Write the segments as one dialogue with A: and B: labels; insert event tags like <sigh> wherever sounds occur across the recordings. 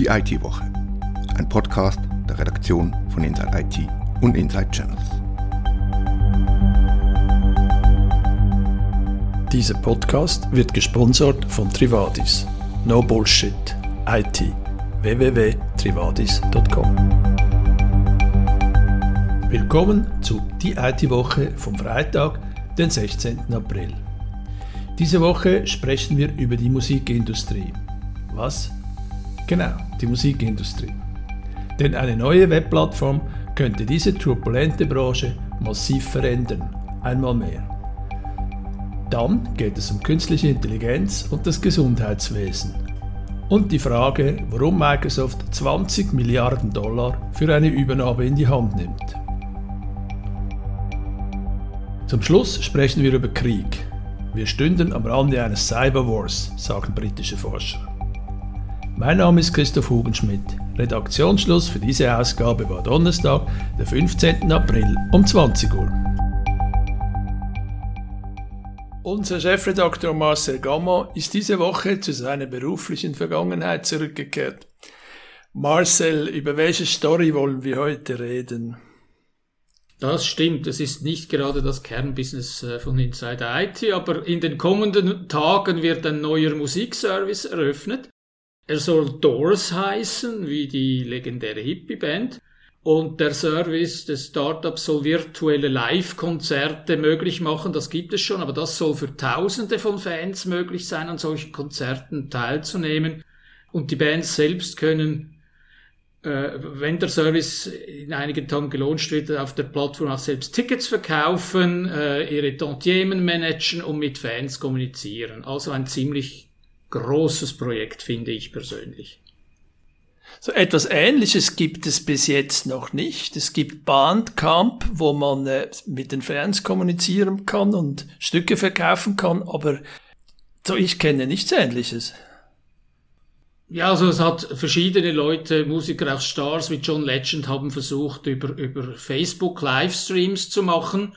A: Die IT-Woche. Ein Podcast der Redaktion von Inside IT und Inside Channels.
B: Dieser Podcast wird gesponsert von Trivadis. No Bullshit. IT. www.trivadis.com Willkommen zu Die IT-Woche vom Freitag, den 16. April. Diese Woche sprechen wir über die Musikindustrie. Was? Genau, die Musikindustrie. Denn eine neue Webplattform könnte diese turbulente Branche massiv verändern. Einmal mehr. Dann geht es um künstliche Intelligenz und das Gesundheitswesen. Und die Frage, warum Microsoft 20 Milliarden Dollar für eine Übernahme in die Hand nimmt. Zum Schluss sprechen wir über Krieg. Wir stünden am Rande eines Cyberwars, sagen britische Forscher. Mein Name ist Christoph Hugenschmidt. Redaktionsschluss für diese Ausgabe war Donnerstag, der 15. April um 20 Uhr. Unser Chefredakteur Marcel Gamma ist diese Woche zu seiner beruflichen Vergangenheit zurückgekehrt. Marcel, über welche Story wollen wir heute reden?
C: Das stimmt, das ist nicht gerade das Kernbusiness äh, von Inside IT, aber in den kommenden Tagen wird ein neuer Musikservice eröffnet. Er soll Doors heißen, wie die legendäre Hippie-Band. Und der Service des Startups soll virtuelle Live-Konzerte möglich machen. Das gibt es schon, aber das soll für Tausende von Fans möglich sein, an solchen Konzerten teilzunehmen. Und die Bands selbst können, äh, wenn der Service in einigen Tagen gelauncht wird, auf der Plattform auch selbst Tickets verkaufen, äh, ihre Tantiemen managen und mit Fans kommunizieren. Also ein ziemlich großes Projekt, finde ich persönlich.
B: So etwas Ähnliches gibt es bis jetzt noch nicht. Es gibt Bandcamp, wo man äh, mit den Fans kommunizieren kann und Stücke verkaufen kann, aber so ich kenne nichts Ähnliches.
C: Ja, also es hat verschiedene Leute, Musiker, auch Stars wie John Legend haben versucht, über, über Facebook Livestreams zu machen.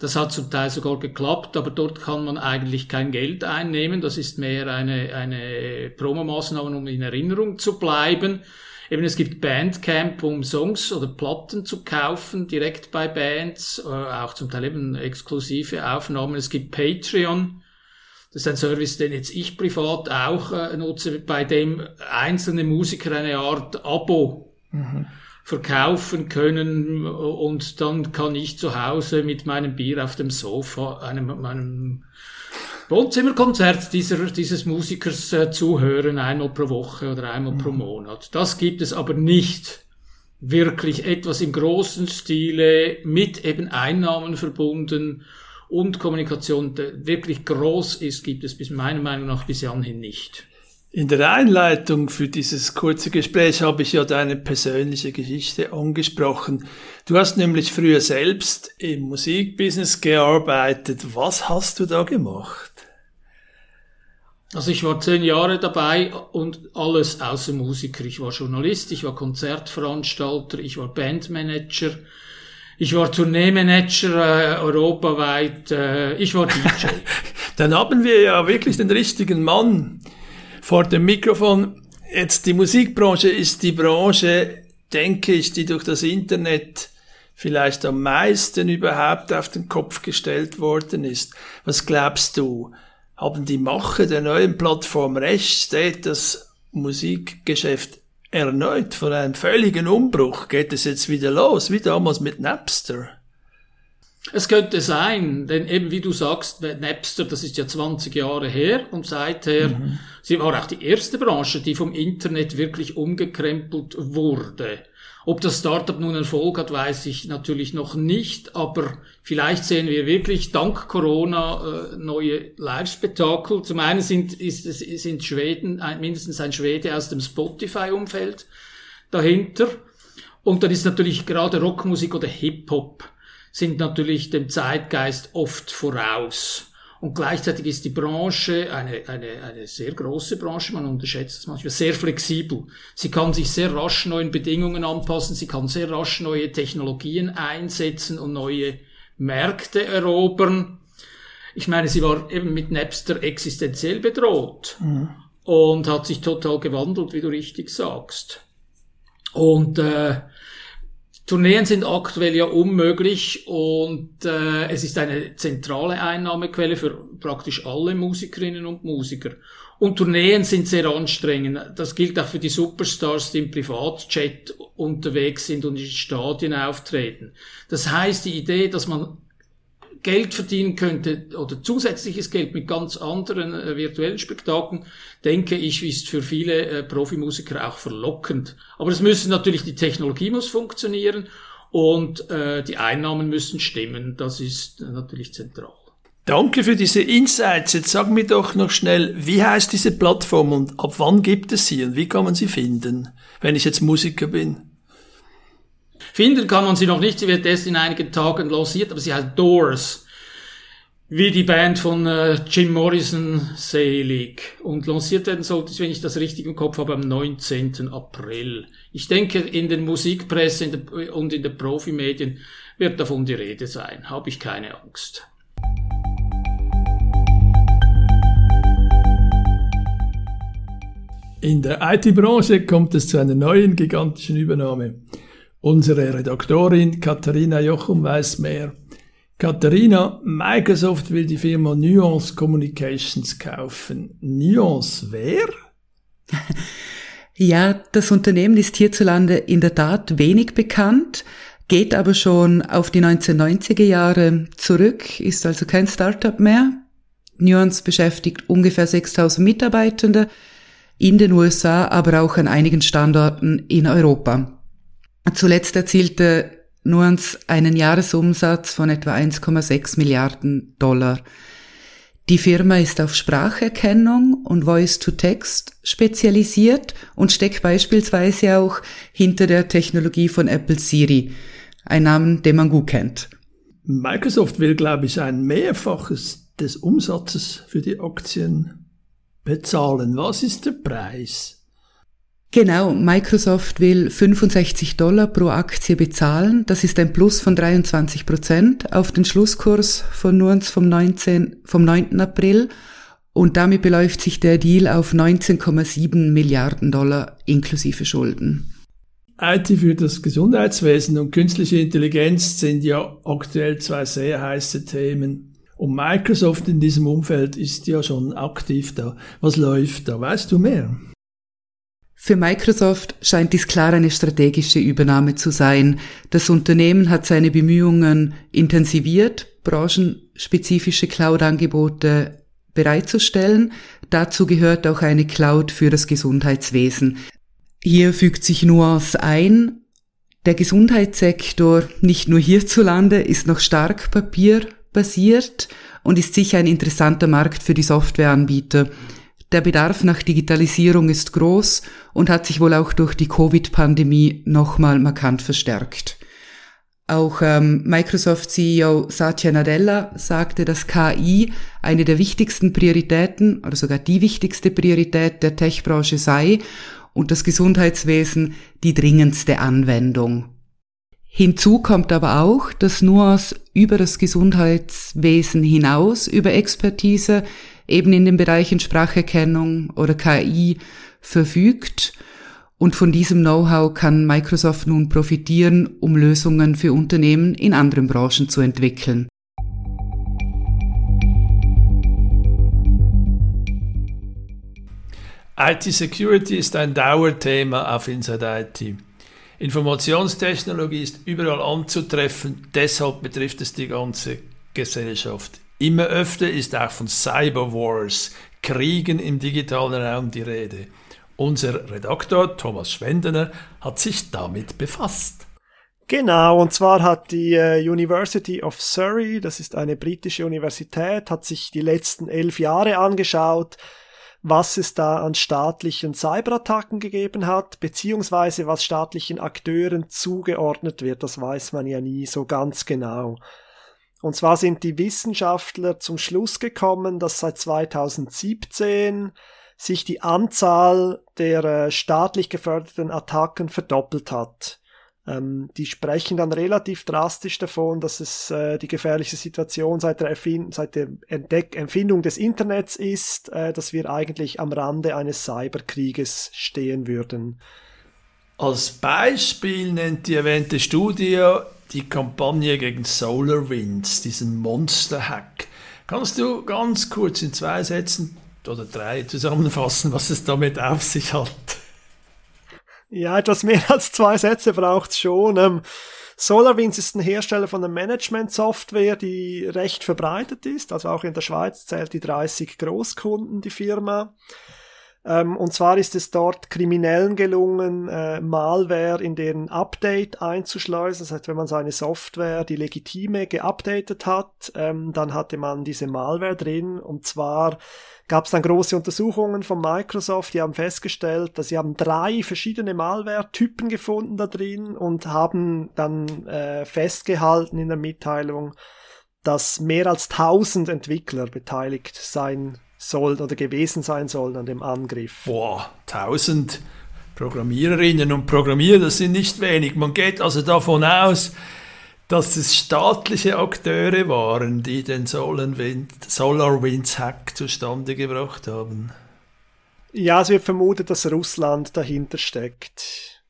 C: Das hat zum Teil sogar geklappt, aber dort kann man eigentlich kein Geld einnehmen. Das ist mehr eine, eine Promomaßnahme, um in Erinnerung zu bleiben. Eben es gibt Bandcamp, um Songs oder Platten zu kaufen, direkt bei Bands, äh, auch zum Teil eben exklusive Aufnahmen. Es gibt Patreon. Das ist ein Service, den jetzt ich privat auch äh, nutze, bei dem einzelne Musiker eine Art Abo mhm verkaufen können und dann kann ich zu Hause mit meinem Bier auf dem Sofa einem, meinem Wohnzimmerkonzert dieser, dieses Musikers äh, zuhören, einmal pro Woche oder einmal mhm. pro Monat. Das gibt es aber nicht wirklich etwas im großen Stile mit eben Einnahmen verbunden und Kommunikation wirklich groß ist, gibt es bis meiner Meinung nach bis anhin nicht.
B: In der Einleitung für dieses kurze Gespräch habe ich ja deine persönliche Geschichte angesprochen. Du hast nämlich früher selbst im Musikbusiness gearbeitet. Was hast du da gemacht?
C: Also ich war zehn Jahre dabei und alles außer Musiker. Ich war Journalist, ich war Konzertveranstalter, ich war Bandmanager, ich war Tourneemanager äh, europaweit, äh, ich war DJ. <laughs>
B: Dann haben wir ja wirklich den richtigen Mann vor dem Mikrofon. Jetzt die Musikbranche ist die Branche, denke ich, die durch das Internet vielleicht am meisten überhaupt auf den Kopf gestellt worden ist. Was glaubst du? Haben die Macher der neuen Plattform recht? Steht das Musikgeschäft erneut vor einem völligen Umbruch? Geht es jetzt wieder los, wie damals mit Napster?
C: Es könnte sein, denn eben wie du sagst, Napster, das ist ja 20 Jahre her und seither, mhm. sie war auch die erste Branche, die vom Internet wirklich umgekrempelt wurde. Ob das Startup nun Erfolg hat, weiß ich natürlich noch nicht, aber vielleicht sehen wir wirklich dank Corona äh, neue Live-Spektakel. Zum einen sind, ist es, sind Schweden, ein, mindestens ein Schwede aus dem Spotify-Umfeld dahinter. Und dann ist natürlich gerade Rockmusik oder Hip-Hop sind natürlich dem Zeitgeist oft voraus. Und gleichzeitig ist die Branche eine, eine, eine sehr große Branche, man unterschätzt es manchmal, sehr flexibel. Sie kann sich sehr rasch neuen Bedingungen anpassen, sie kann sehr rasch neue Technologien einsetzen und neue Märkte erobern. Ich meine, sie war eben mit Napster existenziell bedroht. Mhm. und hat sich total gewandelt, wie du richtig sagst. Und äh, Tourneen sind aktuell ja unmöglich und äh, es ist eine zentrale Einnahmequelle für praktisch alle Musikerinnen und Musiker. Und Tourneen sind sehr anstrengend. Das gilt auch für die Superstars, die im Privatjet unterwegs sind und in Stadien auftreten. Das heißt, die Idee, dass man Geld verdienen könnte oder zusätzliches Geld mit ganz anderen äh, virtuellen Spektakeln, denke ich, ist für viele äh, Profimusiker auch verlockend. Aber es müssen natürlich, die Technologie muss funktionieren und äh, die Einnahmen müssen stimmen. Das ist äh, natürlich zentral.
B: Danke für diese Insights. Jetzt sag mir doch noch schnell, wie heißt diese Plattform und ab wann gibt es sie und wie kann man sie finden, wenn ich jetzt Musiker bin?
C: Finden kann man sie noch nicht, sie wird erst in einigen Tagen lanciert, aber sie heißt Doors. Wie die Band von äh, Jim Morrison selig. Und lanciert werden sollte, wenn ich das richtig im Kopf habe, am 19. April. Ich denke, in den Musikpresse in der, und in den Profimedien wird davon die Rede sein. Habe ich keine Angst.
B: In der IT-Branche kommt es zu einer neuen gigantischen Übernahme. Unsere Redaktorin Katharina Jochum weiß mehr. Katharina, Microsoft will die Firma Nuance Communications kaufen. Nuance wer? <laughs>
D: Ja, das Unternehmen ist hierzulande in der Tat wenig bekannt, geht aber schon auf die 1990er Jahre zurück, ist also kein Startup mehr. Nuance beschäftigt ungefähr 6000 Mitarbeitende in den USA, aber auch an einigen Standorten in Europa. Zuletzt erzielte Nuance einen Jahresumsatz von etwa 1,6 Milliarden Dollar. Die Firma ist auf Spracherkennung und Voice-to-Text spezialisiert und steckt beispielsweise auch hinter der Technologie von Apple Siri, ein Namen, den man gut kennt.
B: Microsoft will, glaube ich, ein Mehrfaches des Umsatzes für die Aktien bezahlen. Was ist der Preis?
D: Genau, Microsoft will 65 Dollar pro Aktie bezahlen. Das ist ein Plus von 23 Prozent auf den Schlusskurs von Nuance vom, 19, vom 9. April. Und damit beläuft sich der Deal auf 19,7 Milliarden Dollar inklusive Schulden.
B: IT für das Gesundheitswesen und künstliche Intelligenz sind ja aktuell zwei sehr heiße Themen. Und Microsoft in diesem Umfeld ist ja schon aktiv da. Was läuft da? Weißt du mehr?
D: Für Microsoft scheint dies klar eine strategische Übernahme zu sein. Das Unternehmen hat seine Bemühungen intensiviert, branchenspezifische Cloud-Angebote bereitzustellen. Dazu gehört auch eine Cloud für das Gesundheitswesen. Hier fügt sich Nuance ein. Der Gesundheitssektor, nicht nur hierzulande, ist noch stark papierbasiert und ist sicher ein interessanter Markt für die Softwareanbieter. Der Bedarf nach Digitalisierung ist groß und hat sich wohl auch durch die Covid-Pandemie nochmal markant verstärkt. Auch ähm, Microsoft-CEO Satya Nadella sagte, dass KI eine der wichtigsten Prioritäten oder sogar die wichtigste Priorität der Tech-Branche sei und das Gesundheitswesen die dringendste Anwendung. Hinzu kommt aber auch, dass Nuance über das Gesundheitswesen hinaus, über Expertise eben in den Bereichen Spracherkennung oder KI verfügt. Und von diesem Know-how kann Microsoft nun profitieren, um Lösungen für Unternehmen in anderen Branchen zu entwickeln.
B: IT-Security ist ein Dauerthema auf Inside IT. Informationstechnologie ist überall anzutreffen, deshalb betrifft es die ganze Gesellschaft. Immer öfter ist auch von Cyberwars, Kriegen im digitalen Raum die Rede. Unser Redaktor Thomas Schwendener hat sich damit befasst.
E: Genau, und zwar hat die äh, University of Surrey, das ist eine britische Universität, hat sich die letzten elf Jahre angeschaut, was es da an staatlichen Cyberattacken gegeben hat, beziehungsweise was staatlichen Akteuren zugeordnet wird. Das weiß man ja nie so ganz genau. Und zwar sind die Wissenschaftler zum Schluss gekommen, dass seit 2017 sich die Anzahl der äh, staatlich geförderten Attacken verdoppelt hat. Ähm, die sprechen dann relativ drastisch davon, dass es äh, die gefährliche Situation seit der, Erfind seit der Entdeck Empfindung des Internets ist, äh, dass wir eigentlich am Rande eines Cyberkrieges stehen würden.
B: Als Beispiel nennt die erwähnte Studie die Kampagne gegen SolarWinds, diesen Monster-Hack. Kannst du ganz kurz in zwei Sätzen oder drei zusammenfassen, was es damit auf sich hat?
E: Ja, etwas mehr als zwei Sätze braucht es schon. Ähm, SolarWinds ist ein Hersteller von einer Management-Software, die recht verbreitet ist. Also auch in der Schweiz zählt die 30 Großkunden, die Firma. Ähm, und zwar ist es dort Kriminellen gelungen, äh, Malware in deren Update einzuschleusen. Das heißt, wenn man seine Software, die legitime, geupdatet hat, ähm, dann hatte man diese Malware drin. Und zwar gab es dann große Untersuchungen von Microsoft, die haben festgestellt, dass sie haben drei verschiedene Malware-Typen gefunden da drin und haben dann äh, festgehalten in der Mitteilung, dass mehr als 1000 Entwickler beteiligt sein sollen oder gewesen sein sollen an dem Angriff.
B: Boah, 1000 Programmiererinnen und Programmierer, das sind nicht wenig. Man geht also davon aus, dass es staatliche Akteure waren, die den SolarWinds-Hack zustande gebracht haben.
E: Ja, es wird vermutet, dass Russland dahinter steckt.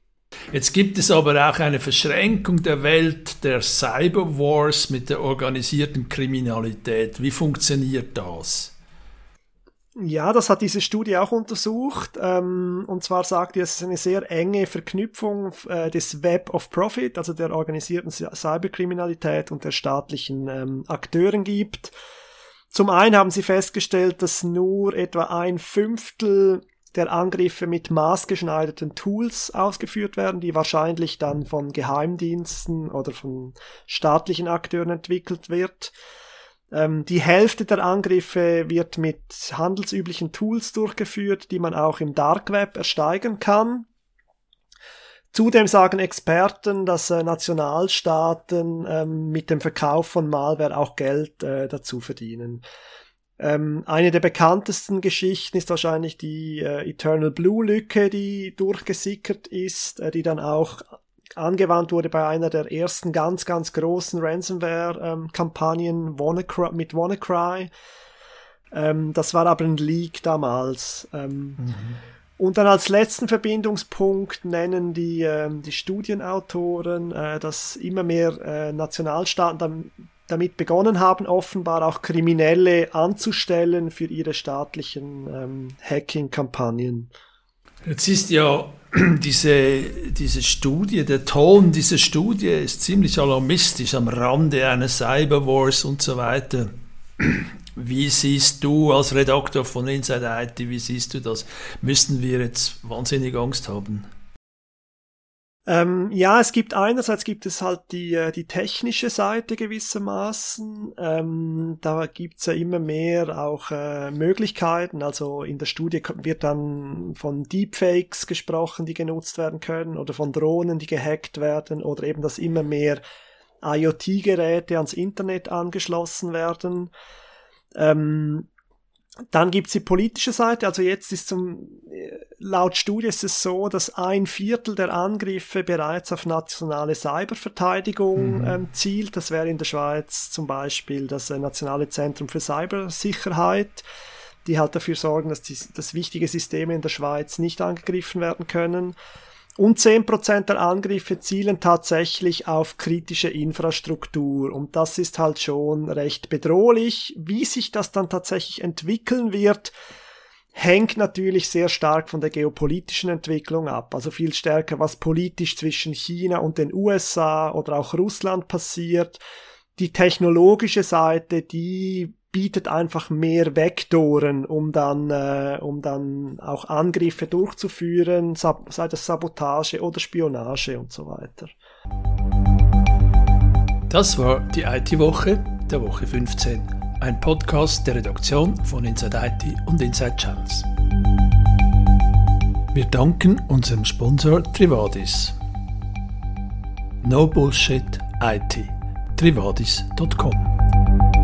B: Jetzt gibt es aber auch eine Verschränkung der Welt der Cyberwars mit der organisierten Kriminalität. Wie funktioniert das?
E: Ja, das hat diese Studie auch untersucht. Ähm, und zwar sagt ihr, es ist eine sehr enge Verknüpfung äh, des Web of Profit, also der organisierten Cyberkriminalität und der staatlichen ähm, Akteuren gibt. Zum einen haben sie festgestellt, dass nur etwa ein Fünftel der Angriffe mit maßgeschneiderten Tools ausgeführt werden, die wahrscheinlich dann von Geheimdiensten oder von staatlichen Akteuren entwickelt wird. Ähm, die Hälfte der Angriffe wird mit handelsüblichen Tools durchgeführt, die man auch im Dark Web ersteigen kann. Zudem sagen Experten, dass äh, Nationalstaaten ähm, mit dem Verkauf von Malware auch Geld äh, dazu verdienen. Ähm, eine der bekanntesten Geschichten ist wahrscheinlich die äh, Eternal Blue Lücke, die durchgesickert ist, die dann auch angewandt wurde bei einer der ersten ganz, ganz großen Ransomware-Kampagnen ähm, mit WannaCry. Ähm, das war aber ein Leak damals. Ähm, mhm. Und dann als letzten Verbindungspunkt nennen die, äh, die Studienautoren, äh, dass immer mehr äh, Nationalstaaten dann, damit begonnen haben, offenbar auch Kriminelle anzustellen für ihre staatlichen ähm, Hacking-Kampagnen.
B: Jetzt ist ja <clears throat> diese, diese Studie, der Ton dieser Studie ist ziemlich alarmistisch am Rande einer Cyberwars und so weiter. <clears throat> Wie siehst du als Redakteur von Inside IT, wie siehst du das? Müssten wir jetzt wahnsinnig Angst haben?
E: Ähm, ja, es gibt einerseits gibt es halt die, äh, die technische Seite gewissermaßen. Ähm, da gibt's ja immer mehr auch äh, Möglichkeiten. Also in der Studie wird dann von Deepfakes gesprochen, die genutzt werden können, oder von Drohnen, die gehackt werden, oder eben, dass immer mehr IoT-Geräte ans Internet angeschlossen werden. Ähm, dann gibt's die politische Seite, also jetzt ist zum, laut Studie ist es so, dass ein Viertel der Angriffe bereits auf nationale Cyberverteidigung mhm. ähm, zielt. Das wäre in der Schweiz zum Beispiel das äh, Nationale Zentrum für Cybersicherheit, die halt dafür sorgen, dass, die, dass wichtige Systeme in der Schweiz nicht angegriffen werden können. Und 10% der Angriffe zielen tatsächlich auf kritische Infrastruktur. Und das ist halt schon recht bedrohlich. Wie sich das dann tatsächlich entwickeln wird, hängt natürlich sehr stark von der geopolitischen Entwicklung ab. Also viel stärker, was politisch zwischen China und den USA oder auch Russland passiert. Die technologische Seite, die bietet einfach mehr Vektoren, um dann, äh, um dann auch Angriffe durchzuführen, sei das Sabotage oder Spionage und so weiter.
B: Das war die IT-Woche der Woche 15, ein Podcast der Redaktion von Inside IT und Inside Channels. Wir danken unserem Sponsor Trivadis. No Bullshit IT. Trivadis.com